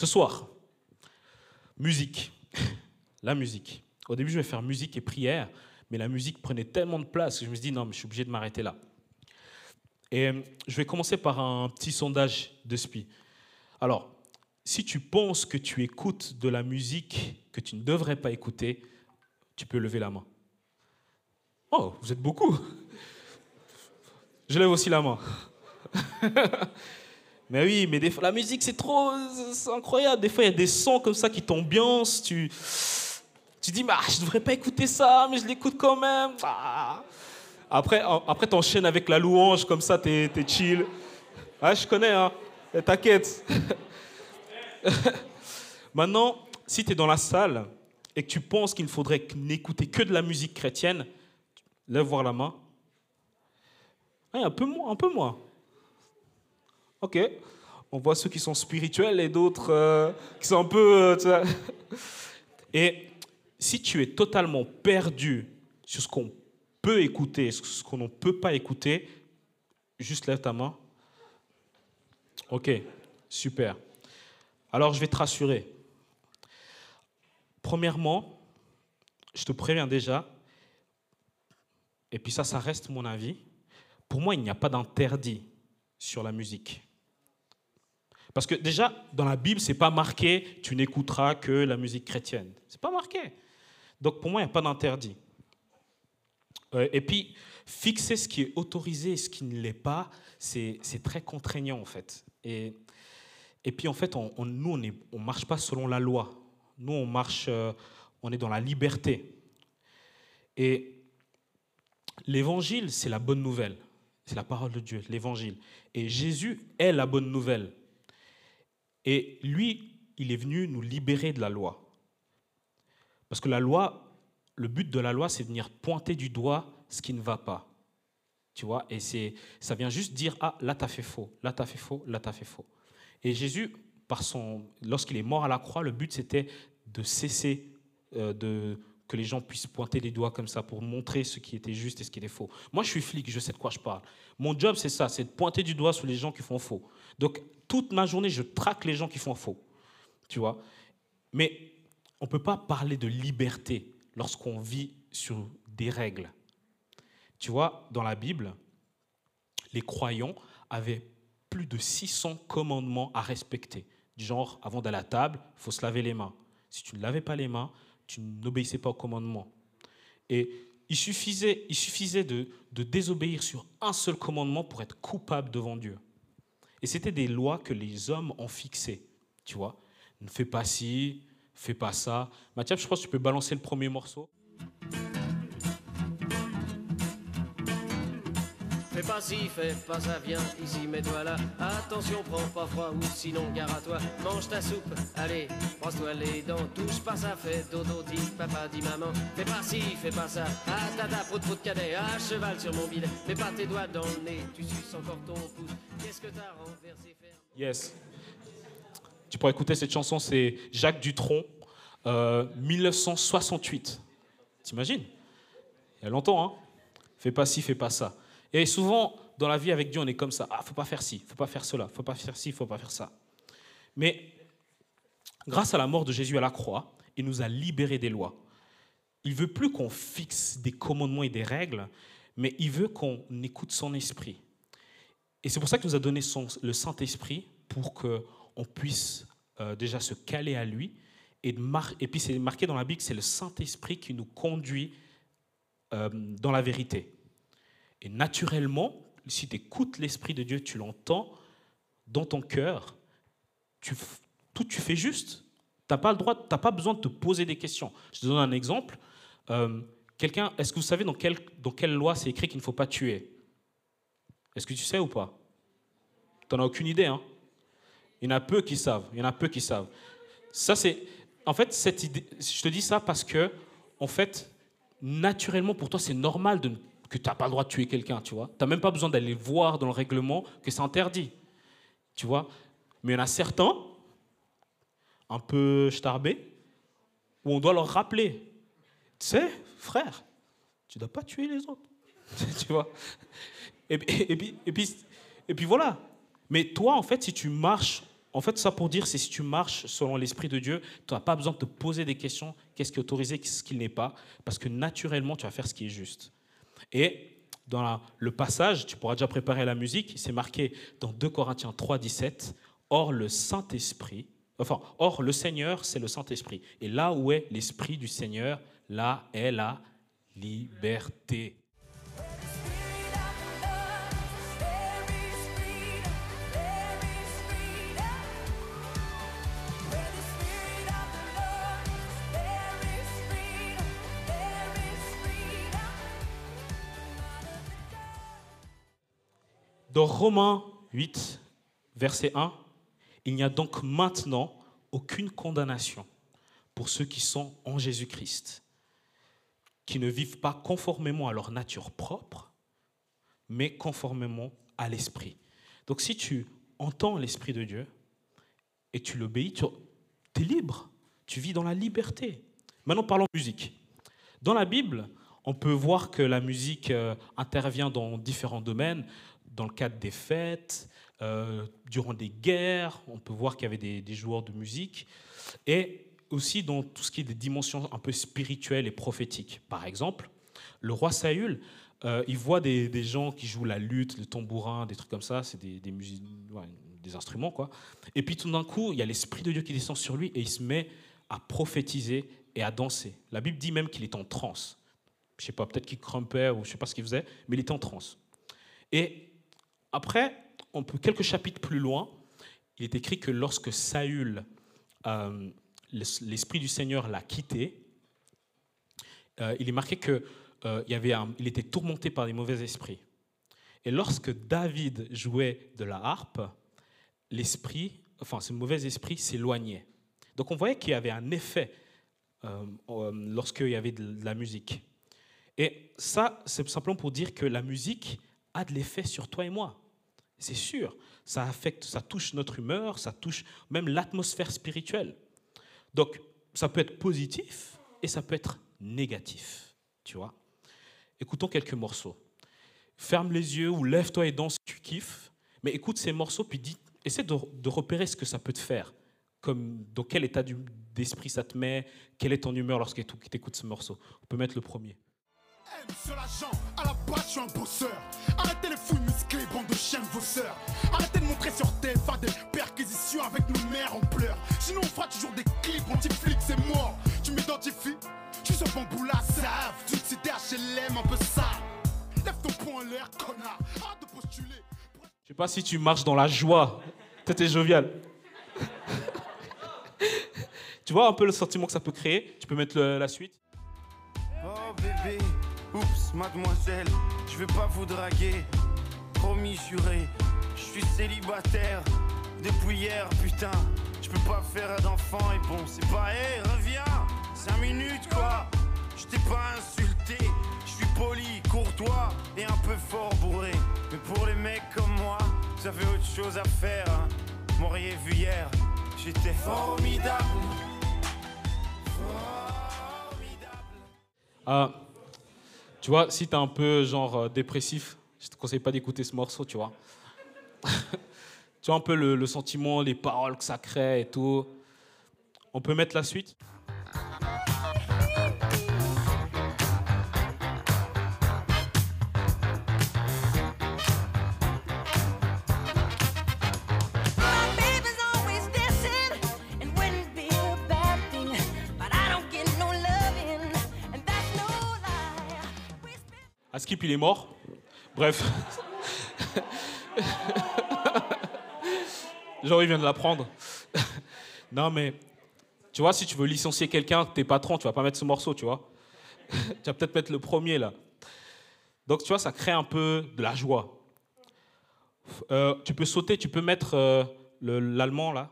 Ce soir, musique. La musique. Au début, je vais faire musique et prière, mais la musique prenait tellement de place que je me suis dit non, mais je suis obligé de m'arrêter là. Et euh, je vais commencer par un petit sondage de SPI. Alors, si tu penses que tu écoutes de la musique que tu ne devrais pas écouter, tu peux lever la main. Oh, vous êtes beaucoup. Je lève aussi la main. mais oui, mais des fois, la musique, c'est trop c'est incroyable. Des fois, il y a des sons comme ça qui t'ambiancent. Tu, tu dis, bah, je ne devrais pas écouter ça, mais je l'écoute quand même. Ah. Après, après tu enchaînes avec la louange, comme ça, tu es, chill. Ah, je connais, hein. T'inquiète. Maintenant, si tu es dans la salle et que tu penses qu'il faudrait n'écouter que de la musique chrétienne, lève voir la main. Ah, un peu moins, un peu moins. Ok. On voit ceux qui sont spirituels et d'autres euh, qui sont un peu. Euh, et si tu es totalement perdu sur ce qu'on peut écouter, ce qu'on ne peut pas écouter, juste lève ta main. Ok, super. Alors je vais te rassurer. Premièrement, je te préviens déjà, et puis ça, ça reste mon avis, pour moi, il n'y a pas d'interdit sur la musique. Parce que déjà, dans la Bible, c'est pas marqué tu n'écouteras que la musique chrétienne. C'est pas marqué. Donc pour moi, il n'y a pas d'interdit. Euh, et puis, fixer ce qui est autorisé et ce qui ne l'est pas, c'est très contraignant en fait. Et, et puis en fait, nous, on ne marche pas selon la loi. Nous, on marche, euh, on est dans la liberté. Et l'évangile, c'est la bonne nouvelle. C'est la parole de Dieu, l'évangile. Et Jésus est la bonne nouvelle. Et lui, il est venu nous libérer de la loi. Parce que la loi, le but de la loi, c'est de venir pointer du doigt ce qui ne va pas. Tu vois, et c'est, ça vient juste dire ah là t'as fait faux, là t'as fait faux, là t'as fait faux. Et Jésus, par son, lorsqu'il est mort à la croix, le but c'était de cesser euh, de que les gens puissent pointer les doigts comme ça pour montrer ce qui était juste et ce qui était faux. Moi, je suis flic, je sais de quoi je parle. Mon job, c'est ça, c'est de pointer du doigt sur les gens qui font faux. Donc, toute ma journée, je traque les gens qui font faux. Tu vois? Mais on ne peut pas parler de liberté lorsqu'on vit sur des règles. Tu vois, dans la Bible, les croyants avaient plus de 600 commandements à respecter. Du genre, avant d'aller à la table, il faut se laver les mains. Si tu ne lavais pas les mains, tu n'obéissais pas au commandement. Et il suffisait, il suffisait de, de désobéir sur un seul commandement pour être coupable devant Dieu. Et c'était des lois que les hommes ont fixées. Tu vois, ne fais pas ci, fais pas ça. Mathieu, je pense que tu peux balancer le premier morceau. Fais pas ci, fais pas ça, viens ici, mets-toi là. Attention, prends pas froid ou sinon gare à toi. Mange ta soupe, allez, brosse-toi les dents. Touche pas ça, fais dodo, dit papa, dit maman. Fais pas ci, fais pas ça. Ah, tata, prout, prout, cadet, à cheval sur mon bidet. Mets pas tes doigts dans le nez, tu suces encore ton pouce. Qu'est-ce que t'as renversé, ferme Yes. Tu pourrais écouter cette chanson, c'est Jacques Dutronc, 1968. Euh, T'imagines? Il y a longtemps, hein Fais pas ci, fais pas ça. Et souvent, dans la vie avec Dieu, on est comme ça. Ah, faut pas faire ci, faut pas faire cela, faut pas faire ci, faut pas faire ça. Mais grâce à la mort de Jésus à la croix, il nous a libérés des lois. Il veut plus qu'on fixe des commandements et des règles, mais il veut qu'on écoute son esprit. Et c'est pour ça qu'il nous a donné le Saint-Esprit pour qu'on puisse euh, déjà se caler à lui. Et, et puis c'est marqué dans la Bible, c'est le Saint-Esprit qui nous conduit euh, dans la vérité. Et naturellement, si tu écoutes l'Esprit de Dieu, tu l'entends dans ton cœur, tu, tout tu fais juste. Tu n'as pas le droit, tu pas besoin de te poser des questions. Je te donne un exemple. Euh, quelqu'un, est-ce que vous savez dans quelle, loi c'est écrit qu'il ne faut pas tuer? Est-ce que tu sais ou pas? Tu n'en as aucune idée. Hein il y en a peu qui savent. Il y en a peu qui savent. Ça, c'est. En fait, cette idée, je te dis ça parce que, en fait, naturellement, pour toi, c'est normal de, que tu n'as pas le droit de tuer quelqu'un, tu vois. Tu n'as même pas besoin d'aller voir dans le règlement que c'est interdit, tu vois. Mais il y en a certains, un peu starbés, où on doit leur rappeler, tu sais, frère, tu ne dois pas tuer les autres, tu vois. Et, puis, et, puis, et puis voilà. Mais toi, en fait, si tu marches En fait, ça pour dire, c'est si tu marches selon l'Esprit de Dieu, tu n'as pas besoin de te poser des questions, qu'est-ce qui est autorisé, qu'est-ce qui n'est pas, parce que naturellement, tu vas faire ce qui est juste. Et dans le passage, tu pourras déjà préparer la musique, c'est marqué dans 2 Corinthiens 3, 17, Or le Saint-Esprit, enfin, or le Seigneur, c'est le Saint-Esprit. Et là où est l'Esprit du Seigneur, là est la liberté. Dans Romains 8, verset 1, il n'y a donc maintenant aucune condamnation pour ceux qui sont en Jésus-Christ, qui ne vivent pas conformément à leur nature propre, mais conformément à l'Esprit. Donc si tu entends l'Esprit de Dieu et tu l'obéis, tu es libre, tu vis dans la liberté. Maintenant parlons musique. Dans la Bible, on peut voir que la musique euh, intervient dans différents domaines, dans le cadre des fêtes, euh, durant des guerres, on peut voir qu'il y avait des, joueurs de musique, et aussi dans tout ce qui est des dimensions un peu spirituelles et prophétiques. Par exemple, le roi Saül, euh, il voit des, gens qui jouent la lutte, le tambourin, des trucs comme ça, c'est des, des, musi- ouais, des instruments, quoi. Et puis tout d'un coup, il y a l'Esprit de Dieu qui descend sur lui et il se met à prophétiser et à danser. La Bible dit même qu'il est en transe. Je sais pas, peut-être qu'il crumpait ou je sais pas ce qu'il faisait, mais il était en transe. Et après, on peut quelques chapitres plus loin, il est écrit que lorsque Saül, euh, l'es- l'esprit du Seigneur l'a quitté, euh, il est marqué que euh, il, était tourmenté par des mauvais esprits. Et lorsque David jouait de la harpe, l'esprit, enfin ce mauvais esprit s'éloignait. Donc on voyait qu'il y avait un effet lorsqu'il y avait de la musique. Et ça, c'est simplement pour dire que la musique a de l'effet sur toi et moi. C'est sûr, ça affecte, ça touche notre humeur, ça touche même l'atmosphère spirituelle. Donc, ça peut être positif et ça peut être négatif, tu vois. Écoutons quelques morceaux. Ferme les yeux ou lève-toi et danse si tu kiffes, mais écoute ces morceaux puis dis, essaie de, repérer ce que ça peut te faire. Comme dans quel état d'esprit ça te met, quelle est ton humeur lorsque tu écoutes ce morceau. On peut mettre le premier. M sur l'agent, à la base je suis un bosseur. Arrêtez les fouilles musclées, bande de chiens vosseurs. Arrêtez de montrer sur TF1 des perquisitions avec nos mères en pleurs. Sinon on fera toujours des clips anti-flics, c'est mort. Tu m'identifies, je suis ce bambou là, save. Tu te cites HLM un peu sale. Lève ton poing en l'air, connard. Arrête de postuler. Je sais pas si tu marches dans la joie. T'es jovial. tu vois un peu le sentiment que ça peut créer? Tu peux mettre le- la suite? Oh bébé, oups, mademoiselle, je vais pas vous draguer. Promis, juré, je suis célibataire depuis hier, putain. Je peux pas faire d'enfant et bon, c'est pas, hé, reviens, 5 minutes quoi. Je t'ai pas insulté, je suis poli, courtois et un peu fort bourré. Mais pour les mecs comme moi, ça fait autre chose à faire. Hein. M'auriez vu hier, j'étais formidable. Ah, Tu vois, si t'es un peu genre euh, dépressif, je te conseille pas d'écouter ce morceau, tu vois. tu vois un peu le, le sentiment, les paroles que ça crée et tout. On peut mettre la suite? Il est mort. Bref. Genre, il vient de l'apprendre. non, mais tu vois, si tu veux licencier quelqu'un, tes patrons, tu vas pas mettre ce morceau, tu vois. tu vas peut-être mettre le premier, là. Donc, tu vois, ça crée un peu de la joie. Euh, tu peux sauter, tu peux mettre euh, le- l'allemand, là.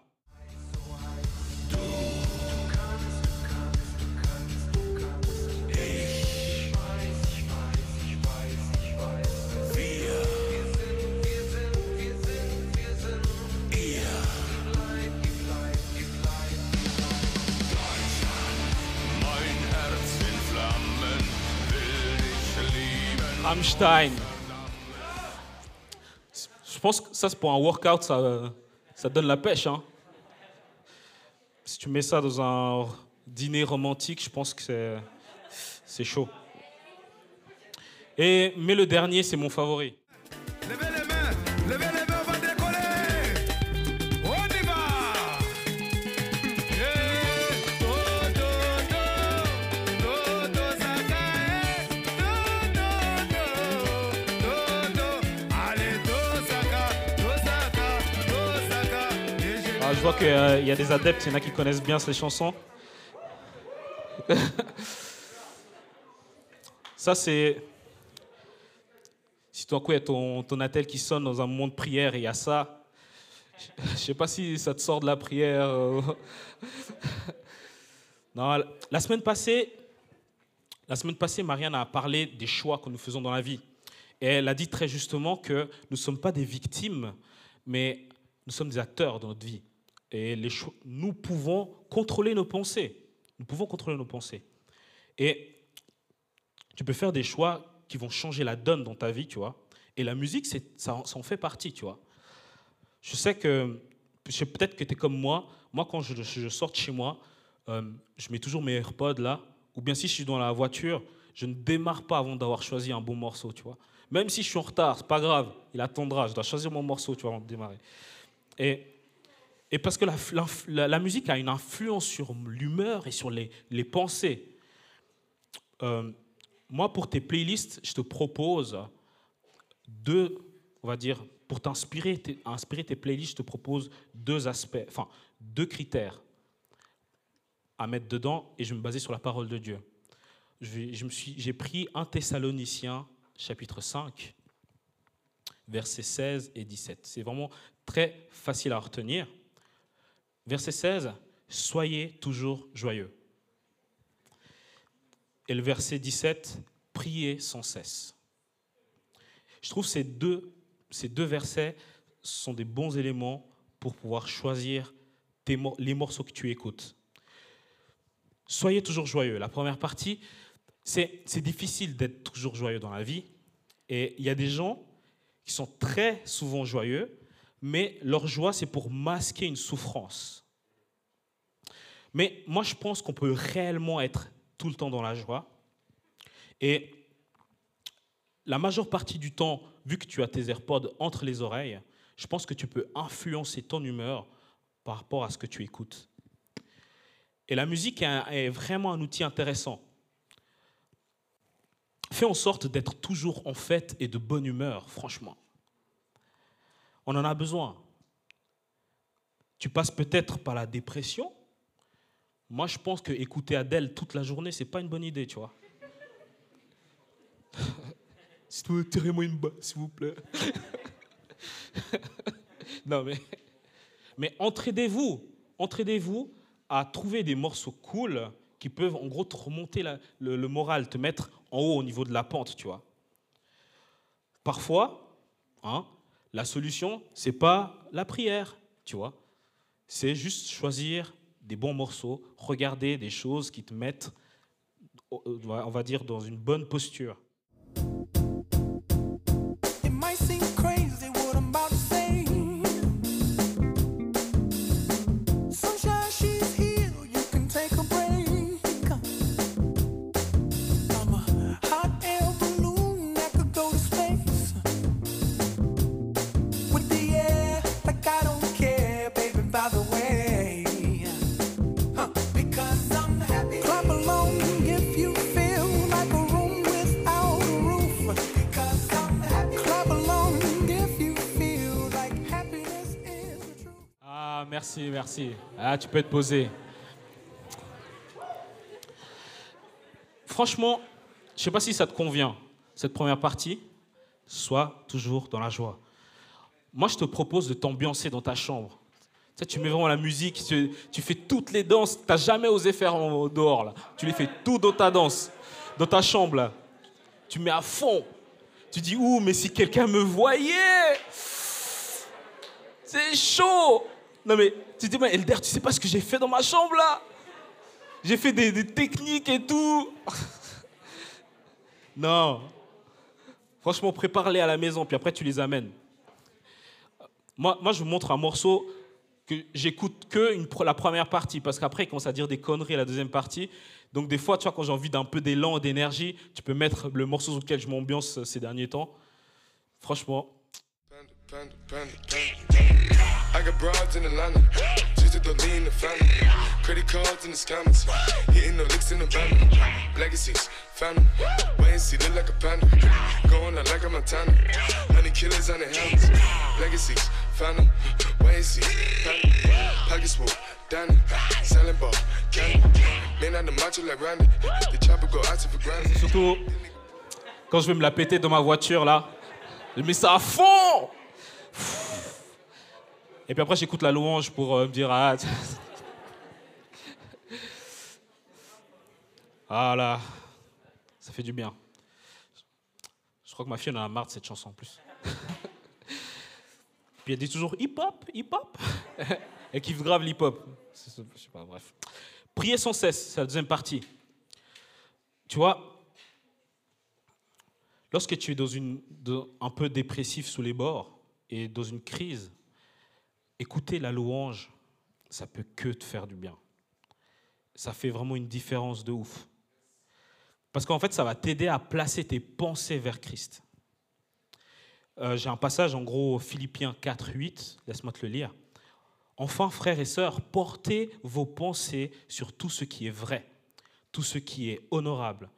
Rammstein. Je pense que ça, c'est pour un workout, ça, euh, Ça donne la pêche, hein. Si tu mets ça dans un dîner romantique, je pense que c'est chaud. Et, mais le dernier, c'est mon favori. Je- vois qu'il y a des adeptes, il y en a qui connaissent bien ces chansons. Ça, c'est. Si à coup il ton, ton attel qui sonne dans un moment de prière et il y a ça, je ne sais pas si ça te sort de la prière. euh. non, la semaine passée, la semaine passée, Marianne a parlé des choix que nous faisons dans la vie. Et elle a dit très justement que nous ne sommes pas des victimes, mais nous sommes des acteurs de notre vie. Et les nous pouvons contrôler nos pensées. Nous pouvons contrôler nos pensées. Et tu peux faire des choix qui vont changer la donne dans ta vie, tu vois. Et la musique, ça, en- fait partie, tu vois. Je sais que, peut-être que tu es comme moi. Moi, quand je, je sors de chez moi, euh, je mets toujours mes AirPods là. Ou bien si je suis dans la voiture, je ne démarre pas avant d'avoir choisi un bon morceau, tu vois. Même si je suis en retard, c'est pas grave. Il attendra. Je dois choisir mon morceau, tu vois, avant de démarrer. Et, et parce que la, musique a une influence sur l'humeur et sur les, pensées. Euh, moi, pour tes playlists, je te propose deux, on va dire, pour t'inspirer, inspirer tes playlists, je te propose deux aspects, enfin, deux critères à mettre dedans et je vais me baser sur la parole de Dieu. Je vais- je j'ai pris 1 Thessaloniciens, chapitre 5, versets 16 et 17. C'est vraiment très facile à retenir. Verset 16, soyez toujours joyeux. Et le verset 17, priez sans cesse. Je trouve ces deux, ces deux versets sont des bons éléments pour pouvoir choisir les morceaux que tu écoutes. Soyez toujours joyeux. La première partie, c'est difficile d'être toujours joyeux dans la vie. Et il y a des gens qui sont très souvent joyeux, mais leur joie, c'est pour masquer une souffrance. Mais moi, je pense qu'on peut réellement être tout le temps dans la joie. Et la majeure partie du temps, vu que tu as tes AirPods entre les oreilles, je pense que tu peux influencer ton humeur par rapport à ce que tu écoutes. Et la musique est, vraiment un outil intéressant. Fais en sorte d'être toujours en fête et de bonne humeur, franchement. On en a besoin. Tu passes peut-être par la dépression. Moi, je pense que écouter Adèle toute la journée, c'est pas une bonne idée, tu vois. Tirez-moi une balle, s'il vous plaît. non, mais, mais entraidez-vous, entraidez-vous à trouver des morceaux cool qui peuvent en gros te remonter la- le, le moral, te mettre en haut au niveau de la pente, tu vois. Parfois, hein, la solution, c'est pas la prière, tu vois. C'est juste choisir des bons morceaux, regarder des choses qui te mettent, on va dire, dans une bonne posture. Merci. Ah, tu peux te poser. Franchement, je sais pas si ça te convient, cette première partie. Sois toujours dans la joie. Moi, je te propose de t'ambiancer dans ta chambre. Tu, sais, tu mets vraiment la musique, tu, fais toutes les danses tu n'as jamais osé faire en- dehors. Là. Tu les fais tout dans ta danse, dans ta chambre. Tu mets à fond. Tu dis, ouh, mais si quelqu'un me voyait c'est chaud Non mais, tu dis, mais Elder, tu sais pas ce que j'ai fait dans ma chambre là J'ai fait des, techniques et tout. non. Franchement, prépare-les à la maison, puis après tu les amènes. Moi, moi, je vous montre un morceau que j'écoute que la première partie, parce qu'après, il commence à dire des conneries à la deuxième partie. Donc, des fois, tu vois, quand j'ai envie d'un peu d'élan, d'énergie, tu peux mettre le morceau sur lequel je m'ambiance euh, ces derniers temps. Franchement. I got broads in Atlanta, just to throw me in the family. Credit cards in the scammers, hitting the licks in the van. Legacies, family, wait see, look like a panda. Going out like a Montana, honey killers on the helmets. Legacies, family, wait and see, family. Pockets full, Danny, selling ball, candy. Man on the macho like Randy, the chopper go out for granted. surtout quand je vais me la péter dans ma voiture, là, je mets ça à fond Et puis après, j'écoute la louange pour euh, me dire Ah, ah là, ça fait du bien. Je crois que ma fille en a marre de cette chanson en plus. Puis elle dit toujours hip-hop, hip-hop. Elle kiffe grave l'hip-hop. Je sais pas, bref. Prier sans cesse, c'est la deuxième partie. Tu vois, lorsque tu es dans une, un peu dépressif sous les bords et dans une crise, écouter la louange, ça peut que te faire du bien. Ça fait vraiment une différence de ouf. Parce qu'en fait, ça va t'aider à placer tes pensées vers Christ. Euh, J'ai un passage, en gros, Philippiens 4, 8, laisse-moi te le lire. Enfin, frères et sœurs, portez vos pensées sur tout ce qui est vrai, tout ce qui est honorable,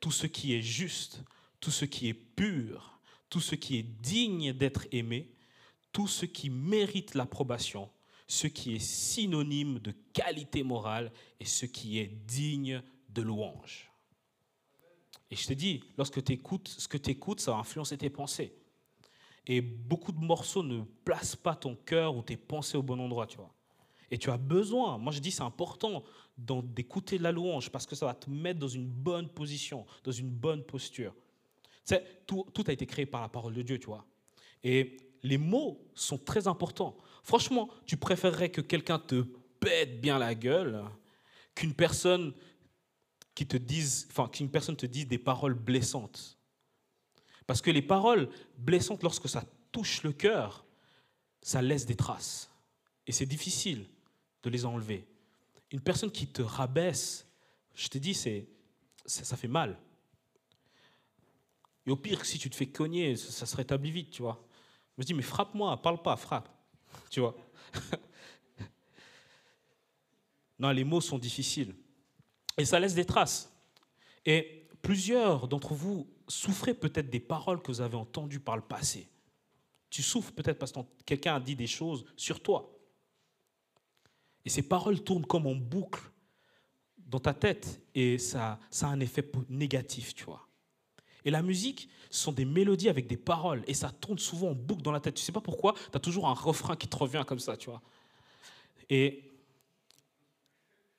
tout ce qui est juste, tout ce qui est pur, tout ce qui est digne d'être aimé, tout ce qui mérite l'approbation, ce qui est synonyme de qualité morale et ce qui est digne de louange. Et je te dis, lorsque tu écoutes, ce que tu écoutes, ça va influencer tes pensées. Et beaucoup de morceaux ne placent pas ton cœur ou tes pensées au bon endroit, tu vois. Et tu as besoin, moi je dis c'est important d'écouter la louange parce que ça va te mettre dans une bonne position, dans une bonne posture. Tu sais, tout, tout a été créé par la parole de Dieu, tu vois. Et les mots sont très importants. Franchement, tu préférerais que quelqu'un te pète bien la gueule qu'une personne te dise, enfin, qu'une des paroles blessantes. Parce que les paroles blessantes, lorsque ça touche le cœur, ça laisse des traces. Et c'est difficile de les enlever. Une personne qui te rabaisse, je te dis, ça, fait mal. Et au pire, si tu te fais cogner, ça se rétablit vite, tu vois. Je me dis, mais frappe-moi, parle pas, frappe. Tu vois. non, les mots sont difficiles. Et ça laisse des traces. Et plusieurs d'entre vous souffrez peut-être des paroles que vous avez entendues par le passé. Tu souffres peut-être parce que quelqu'un a dit des choses sur toi. Et ces paroles tournent comme en boucle dans ta tête et ça, ça a un effet négatif, tu vois. Et la musique, ce sont des mélodies avec des paroles et ça tourne souvent en boucle dans la tête. Tu sais pas pourquoi, tu as toujours un refrain qui te revient comme ça, tu vois. Et,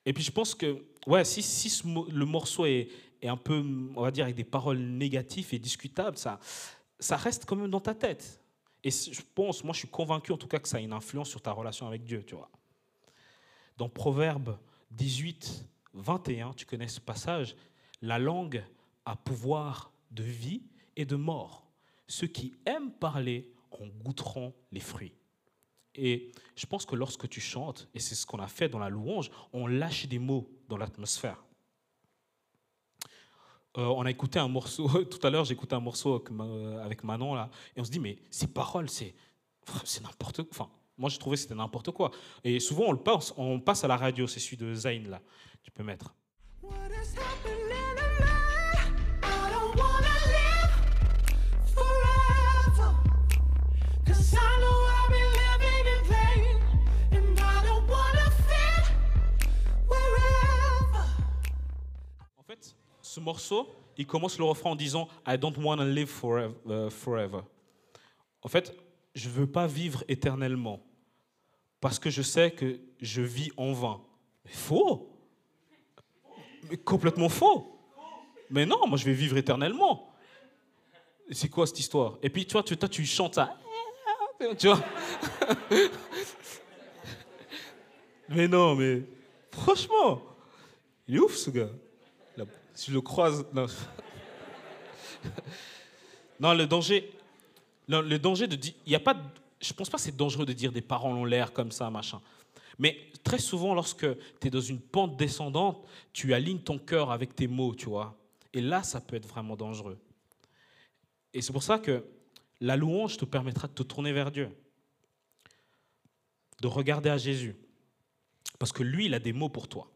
et puis je pense que, ouais, si, si le morceau est, est un peu, on va dire, avec des paroles négatives et discutables, ça, ça reste quand même dans ta tête. Et je pense, moi je suis convaincu en tout cas que ça a une influence sur ta relation avec Dieu, tu vois. Dans Proverbe 18, 21, tu connais ce passage, la langue a pouvoir de vie et de mort. Ceux qui aiment parler en goûteront les fruits. Et je pense que lorsque tu chantes, et c'est ce qu'on a fait dans la louange, on lâche des mots dans l'atmosphère. Euh, on a écouté un morceau, tout à l'heure écouté un morceau avec, Ma- avec Manon, là, et on se dit, mais ces paroles, c'est c'est n'importe quoi. Enfin, moi j'ai trouvé que c'était n'importe quoi. Et souvent on le passe, on passe à la radio, c'est celui de Zayn, là, tu peux mettre. What is ce morceau, il commence le refrain en disant I don't want to live forever, euh, forever. En fait, je veux pas vivre éternellement parce que je sais que je vis en vain. Mais faux Mais complètement faux Mais non, moi je vais vivre éternellement. C'est quoi cette histoire? Et puis toi, tu, toi, tu chantes ça. Mais non, mais franchement, il est ouf ce gars. Si je le croise. Non, non le danger. le danger de. di- Il a pas. je pense pas que c'est dangereux de dire des paroles en l'air comme ça, machin. Mais très souvent, lorsque tu es dans une pente descendante, tu alignes ton cœur avec tes mots, tu vois. Et là, ça peut être vraiment dangereux. Et c'est pour ça que la louange te permettra de te tourner vers Dieu, de regarder à Jésus. Parce que lui, il a des mots pour toi.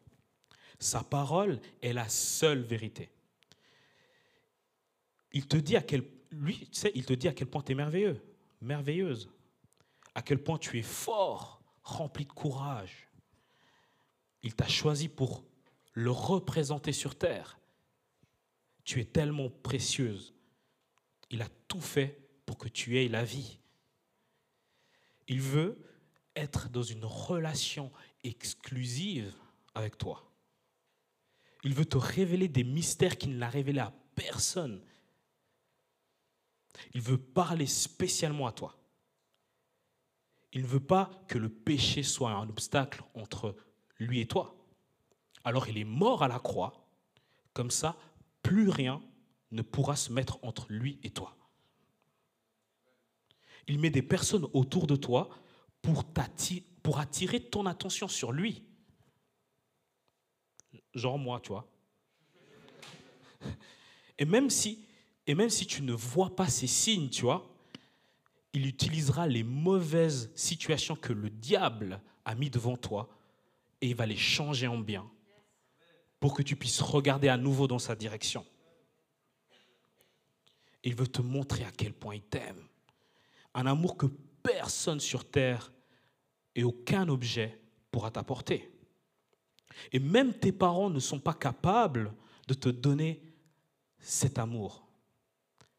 Sa parole est la seule vérité. Il te dit à quel, point tu es merveilleux, merveilleuse, à quel point tu es fort, rempli de courage. Il t'a choisi pour le représenter sur terre. Tu es tellement précieuse. Il a tout fait pour que tu aies la vie. Il veut être dans une relation exclusive avec toi. Il veut te révéler des mystères qu'il n'a révélés à personne. Il veut parler spécialement à toi. Il ne veut pas que le péché soit un obstacle entre lui et toi. Alors il est mort à la croix. Comme ça, plus rien ne pourra se mettre entre lui et toi. Il met des personnes autour de toi pour, attirer ton attention sur lui. Genre moi, tu vois. Et même si, et même si tu ne vois pas ces signes, tu vois, il utilisera les mauvaises situations que le diable a mis devant toi et il va les changer en bien pour que tu puisses regarder à nouveau dans sa direction. Il veut te montrer à quel point il t'aime. Un amour que personne sur terre et aucun objet pourra t'apporter. Et même tes parents ne sont pas capables de te donner cet amour.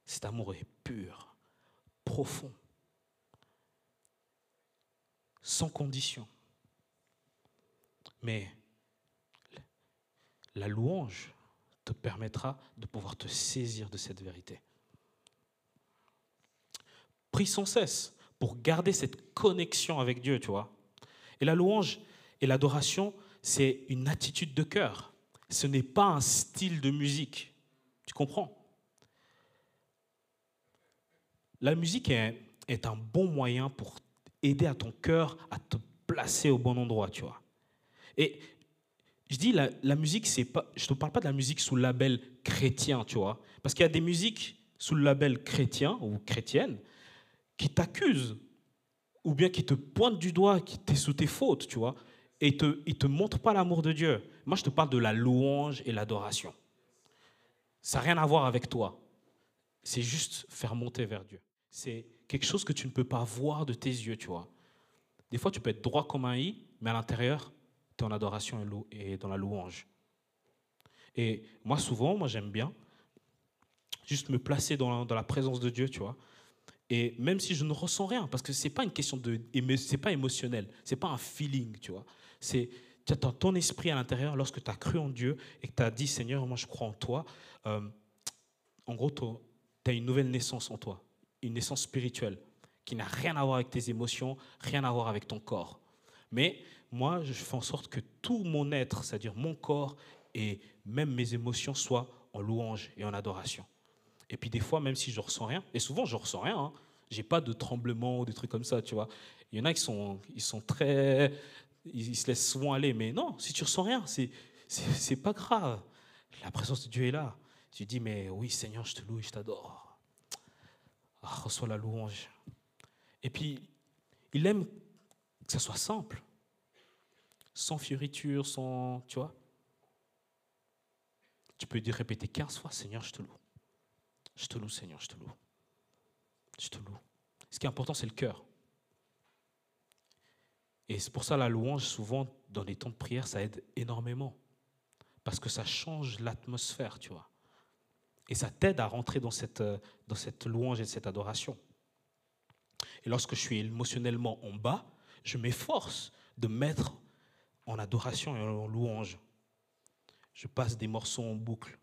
Cet amour est pur, profond, sans condition. Mais la louange te permettra de pouvoir te saisir de cette vérité. Prie sans cesse pour garder cette connexion avec Dieu, tu vois. Et la louange et l'adoration, c'est une attitude de cœur. Ce n'est pas un style de musique. Tu comprends? La musique est, un bon moyen pour aider à ton cœur à te placer au bon endroit, tu vois. Et je dis, la, la musique, c'est pas, je ne te parle pas de la musique sous le label chrétien, tu vois. Parce qu'il y a des musiques sous le label chrétien ou chrétienne qui t'accusent ou bien qui te pointent du doigt, qui t'es sous tes fautes, tu vois. Et te, ne te montrent pas l'amour de Dieu. Moi, je te parle de la louange et l'adoration. Ça n'a rien à voir avec toi. C'est juste faire monter vers Dieu. C'est quelque chose que tu ne peux pas voir de tes yeux, tu vois. Des fois, tu peux être droit comme un i, mais à l'intérieur, tu es en adoration et dans la louange. Et moi, souvent, moi, j'aime bien juste me placer dans la, présence de Dieu, tu vois. Et même si je ne ressens rien, parce que c'est pas une question de, c'est pas émotionnel, c'est pas un feeling, tu vois. C'est ton- ton esprit à l'intérieur lorsque tu as cru en Dieu et que tu as dit Seigneur, moi je crois en toi. euh, en gros, tu as une nouvelle naissance en toi, une naissance spirituelle qui n'a rien à voir avec tes émotions, rien à voir avec ton corps. Mais moi, je fais en sorte que tout mon être, c'est-à-dire mon corps et même mes émotions, soient en louange et en adoration. Et puis des fois, même si je ressens rien, et souvent je ressens rien, hein, j'ai pas de tremblement ou des trucs comme ça, tu vois. Il y en a qui sont, ils sont très, ils, se laissent souvent aller, mais non, si tu ressens rien, c'est, c'est pas grave. La présence de Dieu est là. Tu dis, mais oui, Seigneur, je te loue et je t'adore. Ah, reçois la louange. Et puis, il aime que ça soit simple, sans fioriture, sans, tu vois. Tu peux dire répéter 15 fois, Seigneur, je te loue. Je te loue, Seigneur, je te loue. Je te loue. Ce qui est important, c'est le cœur. Et c'est pour ça la louange, souvent, dans les temps de prière, ça aide énormément. Parce que ça change l'atmosphère, tu vois. Et ça t'aide à rentrer dans cette, euh, dans cette louange et cette adoration. Et lorsque je suis émotionnellement en bas, je m'efforce de mettre en adoration et en louange. Je passe des morceaux en boucle.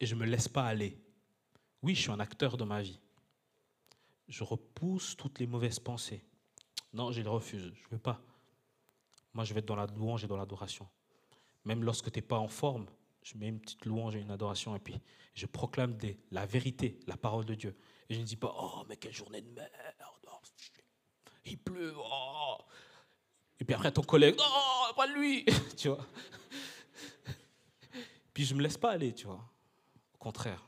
Et je ne me laisse pas aller. Oui, je suis un acteur de ma vie. Je repousse toutes les mauvaises pensées. Non, je les refuse. Je ne veux pas. Moi, je vais être dans la louange et dans l'adoration. Même lorsque tu n'es pas en forme, je mets une petite louange et une adoration, et puis je proclame des- la vérité, la parole de Dieu. Et je ne dis pas, oh, mais quelle journée de merde, oh, il pleut, oh. Et puis après, ton collègue, oh, pas lui, tu vois. Puis je me laisse pas aller, tu vois. Au contraire.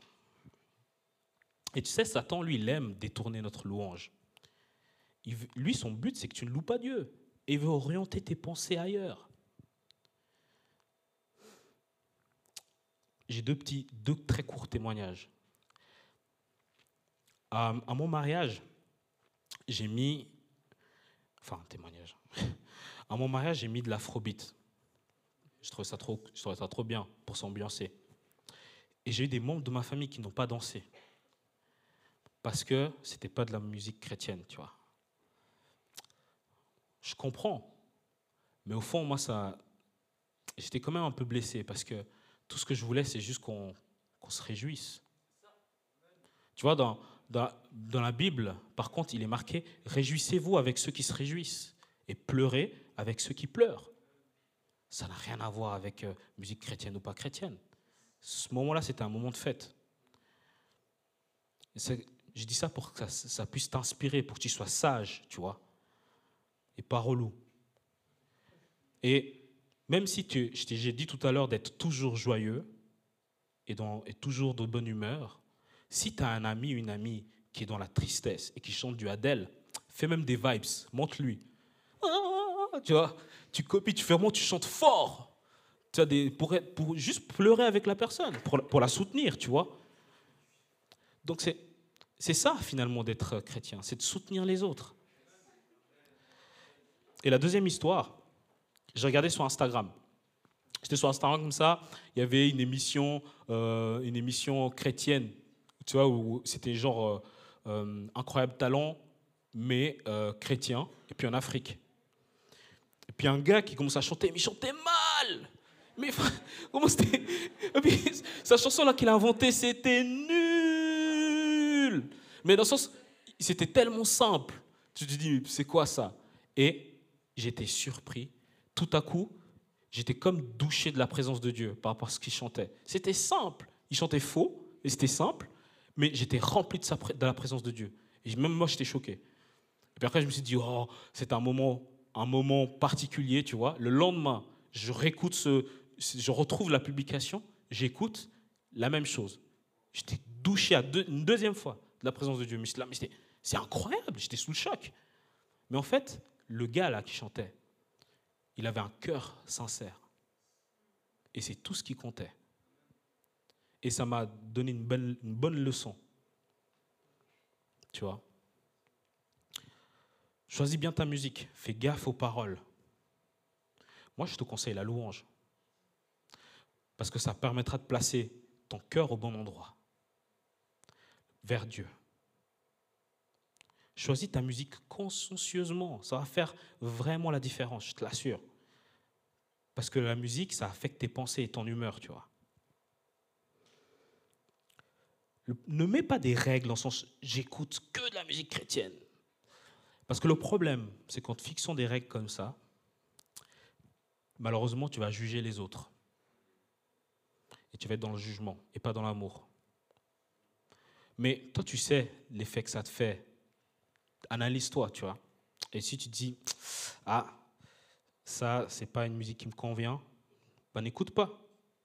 Et tu sais, Satan, lui, il aime détourner notre louange. Lui, son but, c'est que tu ne loues pas Dieu. Et il veut orienter tes pensées ailleurs. J'ai deux deux très courts témoignages. À, à mon mariage, j'ai mis, enfin, un témoignage. À mon mariage, j'ai mis de l'afrobeat. Je trouvais ça trop, je trouvais ça trop bien pour s'ambiancer. Et j'ai eu des membres de ma famille qui n'ont pas dansé parce que c'était pas de la musique chrétienne, tu vois. Je comprends, mais au fond, moi, ça, j'étais quand même un peu blessé parce que tout ce que je voulais, c'est juste qu'on se réjouisse. Tu vois, dans, dans, dans la Bible, par contre, il est marqué Réjouissez-vous avec ceux qui se réjouissent et pleurez avec ceux qui pleurent. Ça n'a rien à voir avec euh, musique chrétienne ou pas chrétienne. Ce moment-là, c'était un moment de fête. Je dis ça pour que ça, puisse t'inspirer, pour que tu sois sage, tu vois, et pas relou. Et même si tu, j'ai dit tout à l'heure d'être toujours joyeux et, toujours de bonne humeur, si tu as un ami, une amie qui est dans la tristesse et qui chante du Adèle, fais même des vibes, montre-lui. Ah, Tu vois, tu copies, tu fais vraiment, tu chantes fort. Tu as des, pour, pour juste pleurer avec la personne, pour, pour la soutenir, tu vois. Donc c'est, c'est ça finalement d'être chrétien, c'est de soutenir les autres. Et la deuxième histoire, j'ai regardé sur Instagram. J'étais sur Instagram comme ça, il y avait une émission, euh, une émission chrétienne, tu vois, où c'était genre euh, euh, incroyable talent, mais chrétien, et puis en Afrique. Et puis un gars qui commence à chanter, mais il chantait mal. Mais comment c'était? Sa chanson là qu'il a inventée, c'était nul. Mais dans le sens, c'était tellement simple. Tu te dis, mais c'est quoi ça? Et j'étais surpris. Tout à coup, j'étais comme douché de la présence de Dieu par rapport à ce qu'il chantait. C'était simple. Il chantait faux, et c'était simple, mais j'étais rempli de, sa de la présence de Dieu. Et même moi, j'étais choqué. Et après, je me suis dit, oh, c'est un moment, un moment particulier, tu vois. Le lendemain, je réécoute ce, je retrouve la publication, j'écoute la même chose. J'étais douché à une deuxième fois de la présence de Dieu. Mais c'est incroyable, j'étais sous le choc. Mais en fait, le gars là qui chantait, il avait un cœur sincère. Et c'est tout ce qui comptait. Et ça m'a donné une bonne, une bonne leçon. Tu vois Choisis bien ta musique, fais gaffe aux paroles. Moi, je te conseille la louange. Parce que ça permettra de placer ton cœur au bon endroit, vers Dieu. Choisis ta musique consciencieusement. Ça va faire vraiment la différence, je te l'assure. Parce que la musique, ça affecte tes pensées et ton humeur, tu vois. Le- ne mets pas des règles en sens j'écoute que de la musique chrétienne. Parce que le problème, c'est qu'en te fixant des règles comme ça, malheureusement, tu vas juger les autres. Et tu vas être dans le jugement et pas dans l'amour. Mais toi, tu sais l'effet que ça te fait. Analyse-toi, tu vois. Et si tu dis, ah, ça, c'est pas une musique qui me convient, ben n'écoute pas,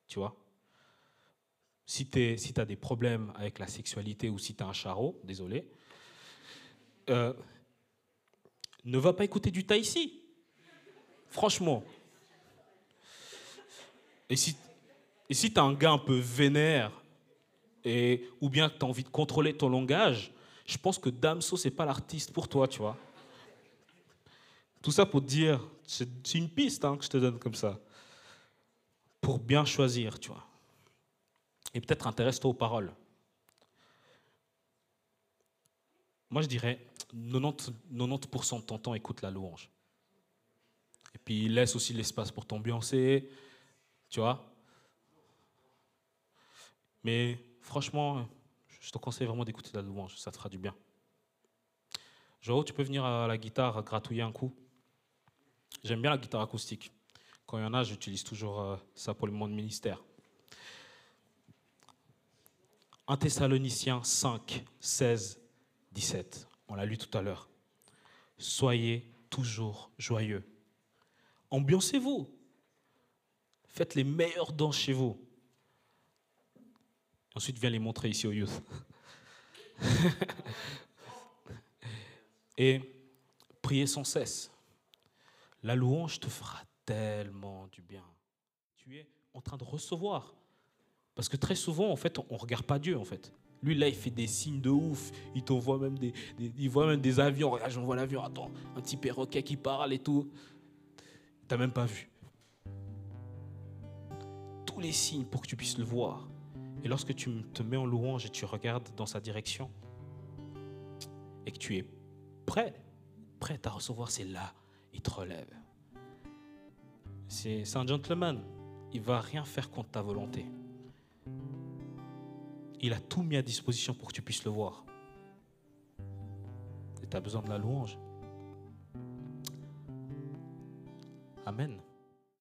tu vois. Si tu as des problèmes avec la sexualité ou si tu as un charreau, désolé, euh, ne va pas écouter du Taïsi. Franchement. Et si, et si tu as un gars un peu vénère, ou bien que tu as envie de contrôler ton langage, je pense que Damso, c'est pas l'artiste pour toi, tu vois. Tout ça pour te dire, c'est une piste hein, que je te donne comme ça. Pour bien choisir, tu vois. Et peut-être intéresse-toi aux paroles. Moi, je dirais 90%, 90 de ton temps, écoute la louange. Et puis, laisse aussi l'espace pour t'ambiancer, tu vois. Mais franchement, je te conseille vraiment d'écouter la louange, ça te fera du bien. Joao, tu peux venir à la guitare gratouiller un coup J'aime bien la guitare acoustique. Quand il y en a, j'utilise toujours euh, ça pour le monde ministère. 1 Thessaloniciens 5, 16, 17. On l'a lu tout à l'heure. Soyez toujours joyeux. Ambiancez-vous. Faites les meilleurs dons chez vous. Ensuite, viens les montrer ici au youth. Et priez sans cesse. La louange te fera tellement du bien. Tu es en train de recevoir. Parce que très souvent, en fait, on ne regarde pas Dieu, en fait. Lui, là, il fait des signes de ouf. Il t'envoie même des- il voit même des avions. Regarde, j'envoie l'avion. Attends, un petit perroquet qui parle et tout. T'as même pas vu. Tous les signes pour que tu puisses le voir. Et lorsque tu te mets en louange et tu regardes dans sa direction, et que tu es prêt, prêt à recevoir, c'est là, il te relève. C'est un gentleman. Il va rien faire contre ta volonté. Il a tout mis à disposition pour que tu puisses le voir. Et tu as besoin de la louange. Amen.